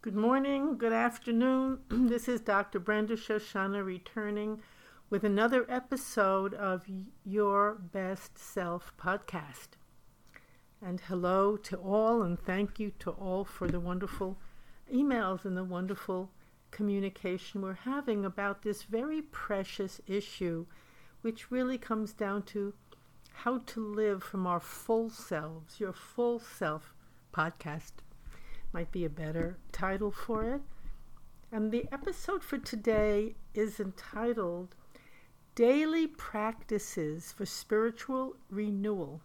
Good morning, good afternoon. this is Dr. Brenda Shoshanna returning with another episode of Your Best Self podcast. And hello to all, and thank you to all for the wonderful emails and the wonderful communication we're having about this very precious issue, which really comes down to how to live from our full selves, your full self podcast might be a better title for it. And the episode for today is entitled Daily Practices for Spiritual Renewal.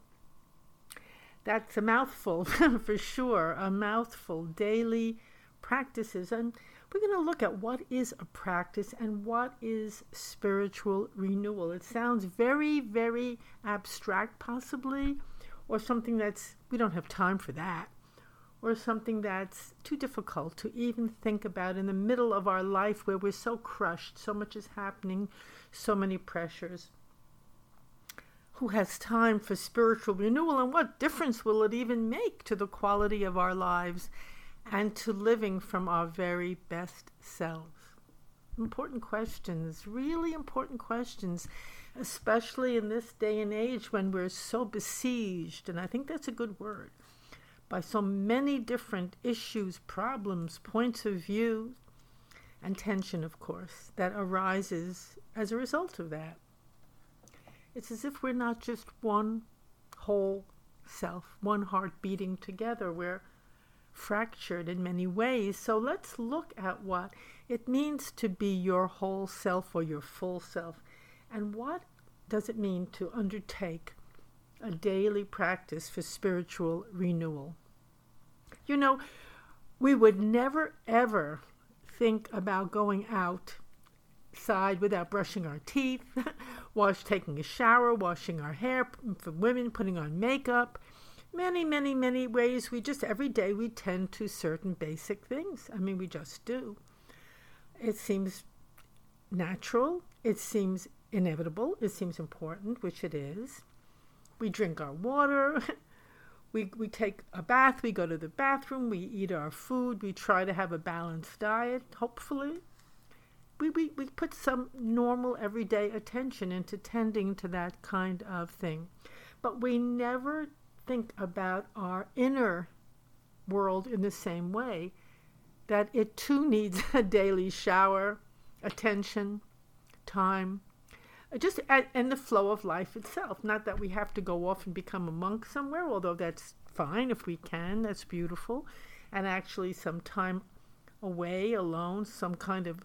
That's a mouthful for sure, a mouthful. Daily practices. And we're going to look at what is a practice and what is spiritual renewal. It sounds very, very abstract, possibly, or something that's, we don't have time for that or something that's too difficult to even think about in the middle of our life where we're so crushed, so much is happening, so many pressures. Who has time for spiritual renewal, and what difference will it even make to the quality of our lives and to living from our very best selves? Important questions, really important questions, especially in this day and age when we're so besieged, and I think that's a good word by so many different issues, problems, points of view, and tension, of course, that arises as a result of that. It's as if we're not just one whole self, one heart beating together. We're fractured in many ways. So let's look at what it means to be your whole self or your full self. And what does it mean to undertake a daily practice for spiritual renewal? You know, we would never ever think about going outside without brushing our teeth, wash taking a shower, washing our hair for women, putting on makeup. Many, many, many ways we just every day we tend to certain basic things. I mean, we just do. It seems natural, it seems inevitable, it seems important, which it is. We drink our water, we, we take a bath, we go to the bathroom, we eat our food, we try to have a balanced diet, hopefully. We, we, we put some normal everyday attention into tending to that kind of thing. But we never think about our inner world in the same way, that it too needs a daily shower, attention, time, just and the flow of life itself. Not that we have to go off and become a monk somewhere, although that's fine if we can. That's beautiful, and actually some time away alone, some kind of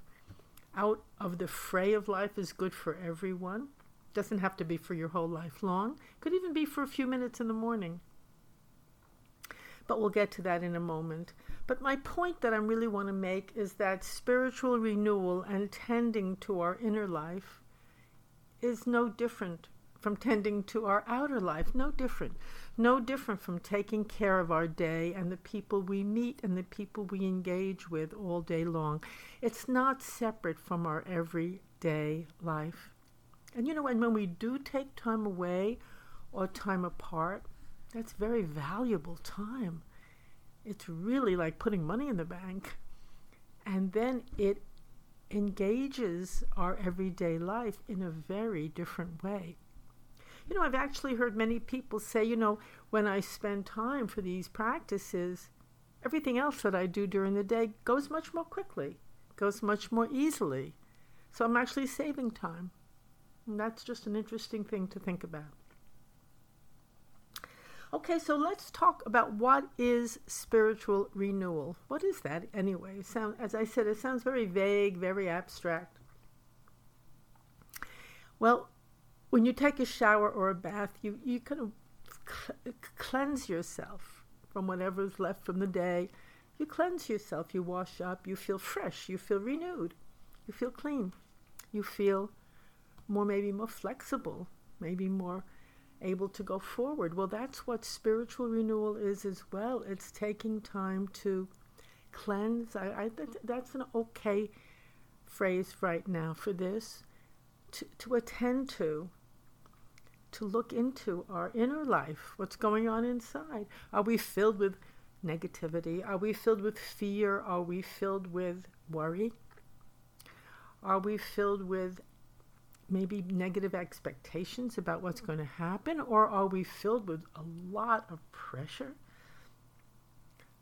out of the fray of life is good for everyone. Doesn't have to be for your whole life long. Could even be for a few minutes in the morning. But we'll get to that in a moment. But my point that I really want to make is that spiritual renewal and tending to our inner life is no different from tending to our outer life, no different. No different from taking care of our day and the people we meet and the people we engage with all day long. It's not separate from our everyday life. And you know, and when we do take time away or time apart, that's very valuable time. It's really like putting money in the bank. And then it engages our everyday life in a very different way. You know, I've actually heard many people say, you know, when I spend time for these practices, everything else that I do during the day goes much more quickly, goes much more easily. So I'm actually saving time. And that's just an interesting thing to think about. Okay, so let's talk about what is spiritual renewal. What is that anyway? Sound, as I said, it sounds very vague, very abstract. Well, when you take a shower or a bath, you, you kind of cleanse yourself from whatever's left from the day. You cleanse yourself, you wash up, you feel fresh, you feel renewed, you feel clean, you feel more, maybe more flexible, maybe more able to go forward. Well, that's what spiritual renewal is as well. It's taking time to cleanse. I, I that's an okay phrase right now for this to, to attend to, to look into our inner life, what's going on inside. Are we filled with negativity? Are we filled with fear? Are we filled with worry? Are we filled with maybe negative expectations about what's going to happen? Or are we filled with a lot of pressure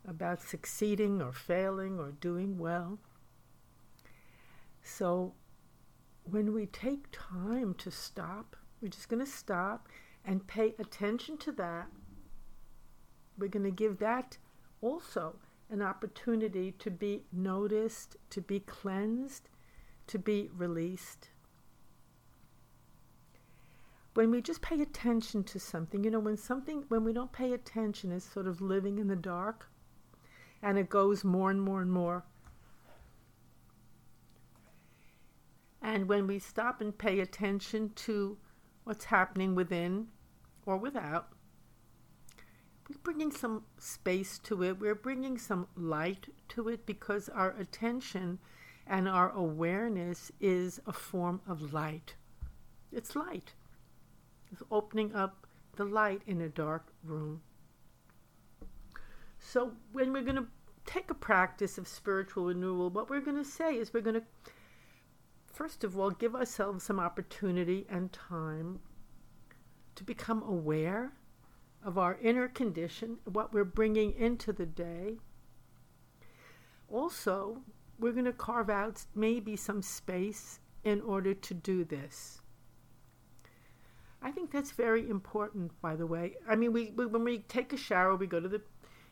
about succeeding or failing or doing well? So, when we take time to stop, we're just going to stop and pay attention to that. We're going to give that also an opportunity to be noticed, to be cleansed, to be released. When we just pay attention to something, you know, when something, when we don't pay attention, is sort of living in the dark and it goes more and more and more. And when we stop and pay attention to what's happening within or without, we're bringing some space to it. We're bringing some light to it because our attention and our awareness is a form of light. It's light. It's opening up the light in a dark room. So, when we're going to take a practice of spiritual renewal, what we're going to say is we're going to, first of all, give ourselves some opportunity and time to become aware of our inner condition, what we're bringing into the day. Also, we're going to carve out maybe some space in order to do this. I think that's very important, by the way. I mean, we, we when we take a shower, we go to the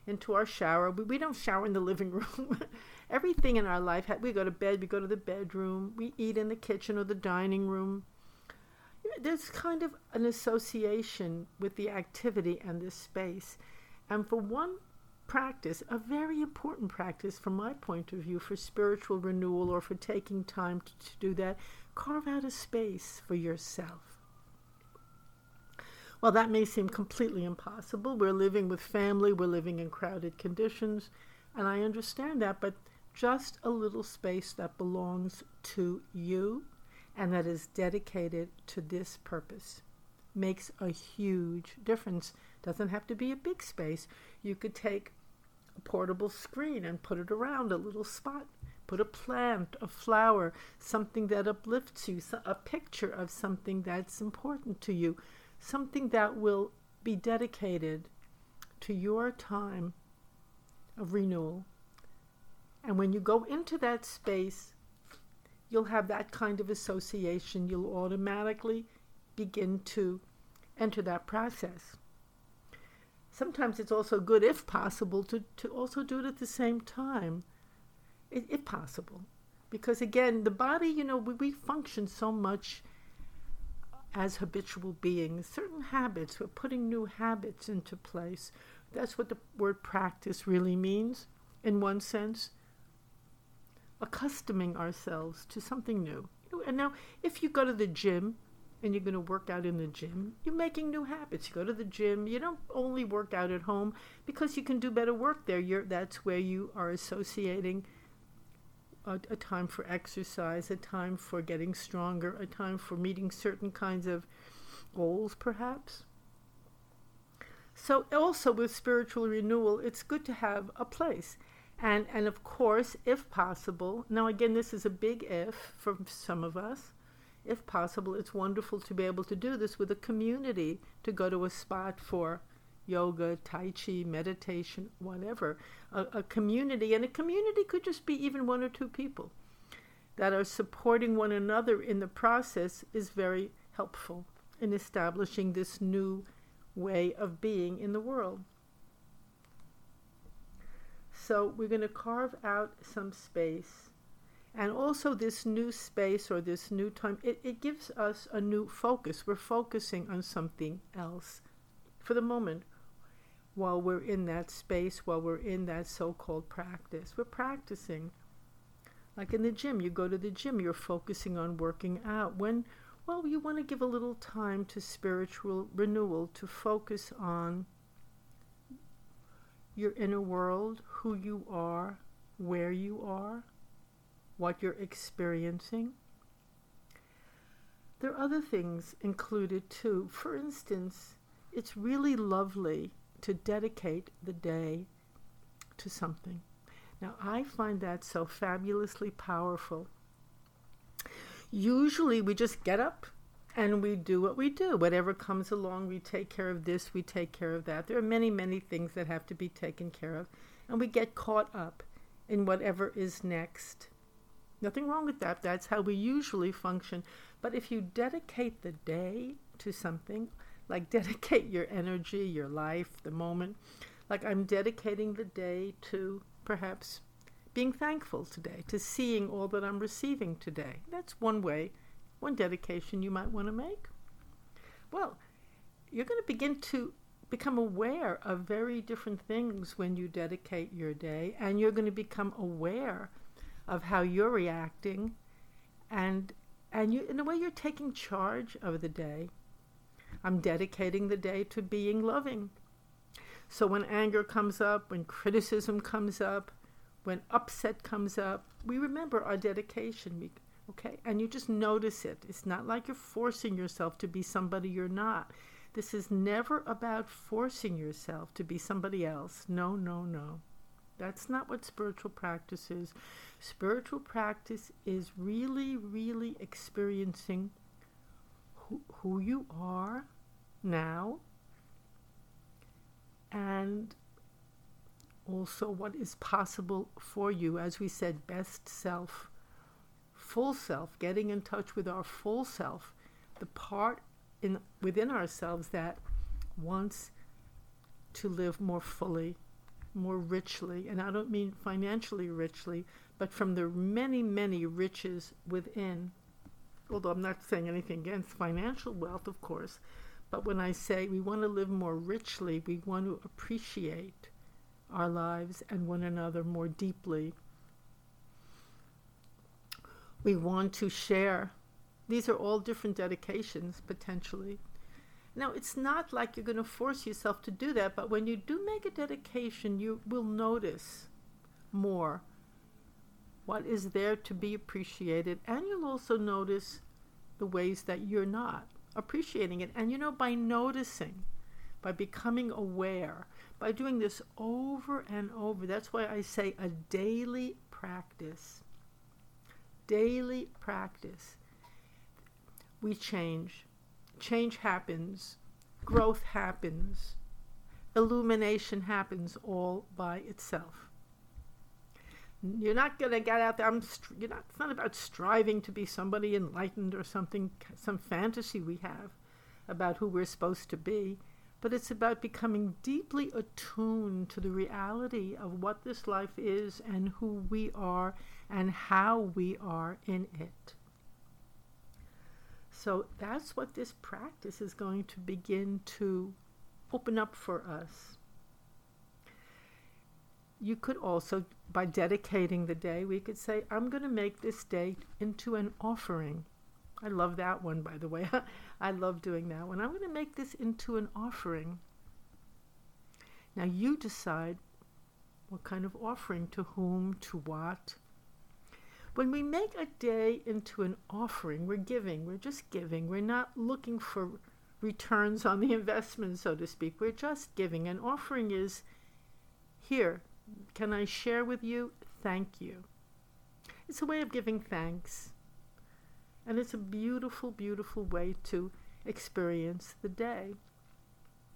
into our shower. We, we don't shower in the living room. Everything in our life, we go to bed, we go to the bedroom, we eat in the kitchen or the dining room there's kind of an association with the activity and this space. And for one practice, a very important practice from my point of view for spiritual renewal or for taking time to, to do that, carve out a space for yourself. Well, that may seem completely impossible. We're living with family, we're living in crowded conditions, and I understand that, but just a little space that belongs to you and that is dedicated to this purpose makes a huge difference. Doesn't have to be a big space. You could take a portable screen and put it around a little spot. Put a plant, a flower, something that uplifts you, a picture of something that's important to you, something that will be dedicated to your time of renewal. And when you go into that space, you'll have that kind of association. You'll automatically begin to enter that process. Sometimes it's also good, if possible, to, to also do it at the same time, if, possible. Because again, the body, you know, we, we function so much as habitual beings, certain habits, we're putting new habits into place. That's what the word practice really means, in one sense accustoming ourselves to something new. And now, if you go to the gym and you're going to work out in the gym, you're making new habits. You go to the gym, you don't only work out at home because you can do better work there. You're, that's where you are associating a, a time for exercise, a time for getting stronger, a time for meeting certain kinds of goals, perhaps. So, also with spiritual renewal, it's good to have a place. And, and of course, if possible, now again, this is a big if for some of us. If possible, it's wonderful to be able to do this with a community, to go to a spot for yoga, Tai Chi, meditation, whatever. A, a community, and a community could just be even one or two people that are supporting one another in the process is very helpful in establishing this new way of being in the world. So we're going to carve out some space. And also, this new space or this new time, it, it gives us a new focus. We're focusing on something else for the moment while we're in that space, while we're in that so called practice. We're practicing. Like in the gym, you go to the gym, you're focusing on working out. When, well, you want to give a little time to spiritual renewal, to focus on your inner world, who you are, where you are, what you're experiencing. There are other things included too. For instance, it's really lovely to dedicate the day to something. Now, I find that so fabulously powerful. Usually, we just get up and we do what we do. Whatever comes along, we take care of this, we take care of that. There are many, many things that have to be taken care of, and we get caught up in whatever is next. Nothing wrong with that. That's how we usually function. But if you dedicate the day to something, like dedicate your energy, your life, the moment, like I'm dedicating the day to perhaps being thankful today, to seeing all that I'm receiving today. That's one way one dedication you might want to make? Well, you're going to begin to become aware of very different things when you dedicate your day, and you're going to become aware of how you're reacting, and and you in a way you're taking charge of the day. I'm dedicating the day to being loving. So when anger comes up, when criticism comes up, when upset comes up, we remember our dedication. We Okay? And you just notice it. It's not like you're forcing yourself to be somebody you're not. This is never about forcing yourself to be somebody else. No, no, no. That's not what spiritual practice is. Spiritual practice is really, really experiencing who, who you are now and also what is possible for you, as we said, best self full self, getting in touch with our full self, the part in within ourselves that wants to live more fully, more richly, and I don't mean financially richly, but from the many, many riches within. Although I'm not saying anything against financial wealth, of course, but when I say we want to live more richly, we want to appreciate our lives and one another more deeply we want to share. These are all different dedications, potentially. Now, it's not like you're going to force yourself to do that, but when you do make a dedication, you will notice more what is there to be appreciated, and you'll also notice the ways that you're not appreciating it. And you know, by noticing, by becoming aware, by doing this over and over, that's why I say a daily practice daily practice, we change. Change happens, growth happens, illumination happens all by itself. You're not going to get out there. I'm you're not, it's not about striving to be somebody enlightened or something, some fantasy we have about who we're supposed to be but it's about becoming deeply attuned to the reality of what this life is and who we are and how we are in it. So that's what this practice is going to begin to open up for us. You could also, by dedicating the day, we could say, I'm going to make this day into an offering I love that one, by the way. I love doing that one. I'm going to make this into an offering. Now you decide what kind of offering, to whom, to what. When we make a day into an offering, we're giving. We're just giving. We're not looking for returns on the investment, so to speak. We're just giving. An offering is here, can I share with you? Thank you. It's a way of giving thanks. And it's a beautiful, beautiful way to experience the day.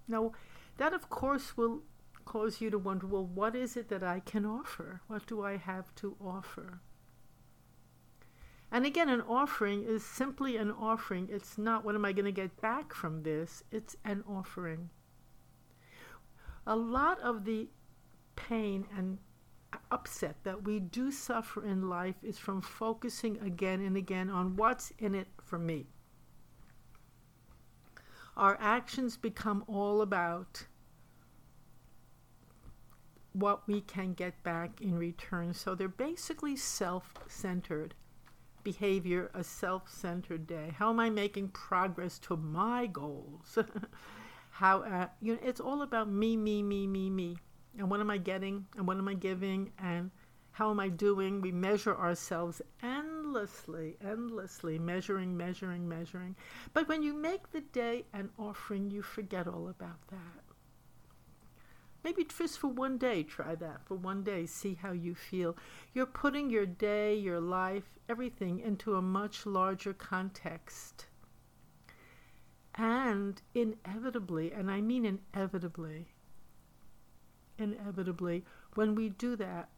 Now, that of course will cause you to wonder well, what is it that I can offer? What do I have to offer? And again, an offering is simply an offering. It's not what am I going to get back from this? It's an offering. A lot of the pain and upset that we do suffer in life is from focusing again and again on what's in it for me. Our actions become all about what we can get back in return. So they're basically self centered behavior, a self centered day. How am I making progress to my goals? How, uh, you know, it's all about me, me, me, me, me and what am I getting and what am I giving and how am I doing? We measure ourselves endlessly, endlessly, measuring, measuring, measuring. But when you make the day an offering, you forget all about that. Maybe just for one day, try that. For one day, see how you feel. You're putting your day, your life, everything into a much larger context. And inevitably, and I mean inevitably, inevitably, when we do that,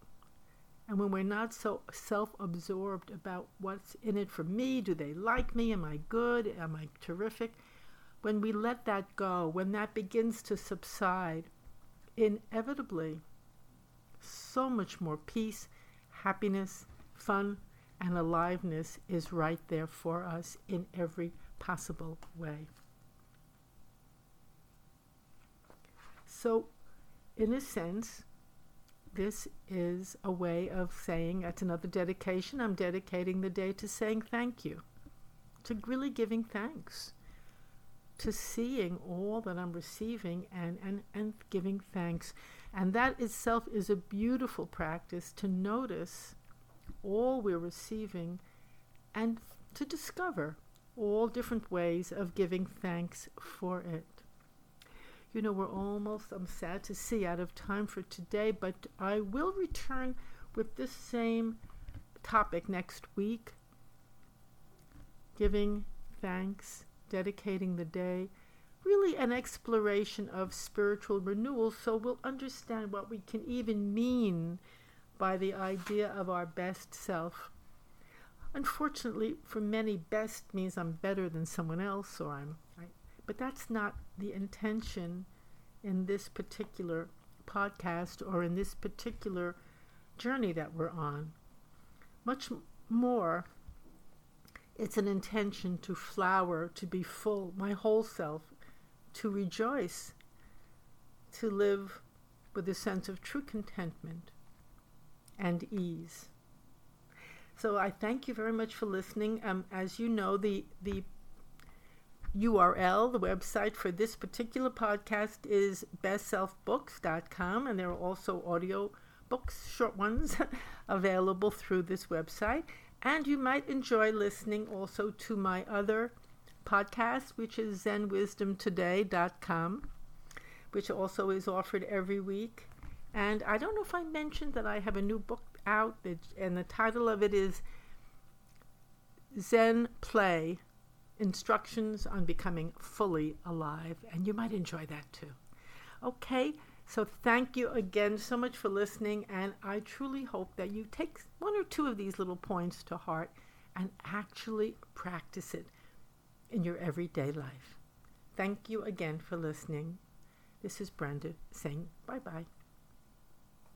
and when we're not so self absorbed about what's in it for me, do they like me? Am I good? Am I terrific? When we let that go, when that begins to subside, inevitably, so much more peace, happiness, fun, and aliveness is right there for us in every possible way. So, in a sense, this is a way of saying that's another dedication. I'm dedicating the day to saying thank you, to really giving thanks, to seeing all that I'm receiving and, and, and giving thanks. And that itself is a beautiful practice to notice all we're receiving and to discover all different ways of giving thanks for it you know, we're almost, I'm sad to see, out of time for today, but I will return with this same topic next week giving thanks, dedicating the day, really an exploration of spiritual renewal so we'll understand what we can even mean by the idea of our best self. Unfortunately, for many, best means I'm better than someone else or I'm but that's not the intention in this particular podcast or in this particular journey that we're on. Much more, it's an intention to flower, to be full, my whole self, to rejoice, to live with a sense of true contentment and ease. So I thank you very much for listening. Um, as you know, the the URL, the website for this particular podcast is bestselfbooks.com, and there are also audio books, short ones, available through this website. And you might enjoy listening also to my other podcast, which is zenwisdomtoday.com, which also is offered every week. And I don't know if I mentioned that I have a new book out, and the title of it is Zen Play instructions on becoming fully alive, and you might enjoy that too. Okay, so thank you again so much for listening, and I truly hope that you take one or two of these little points to heart and actually practice it in your everyday life. Thank you again for listening. This is Brenda saying bye bye.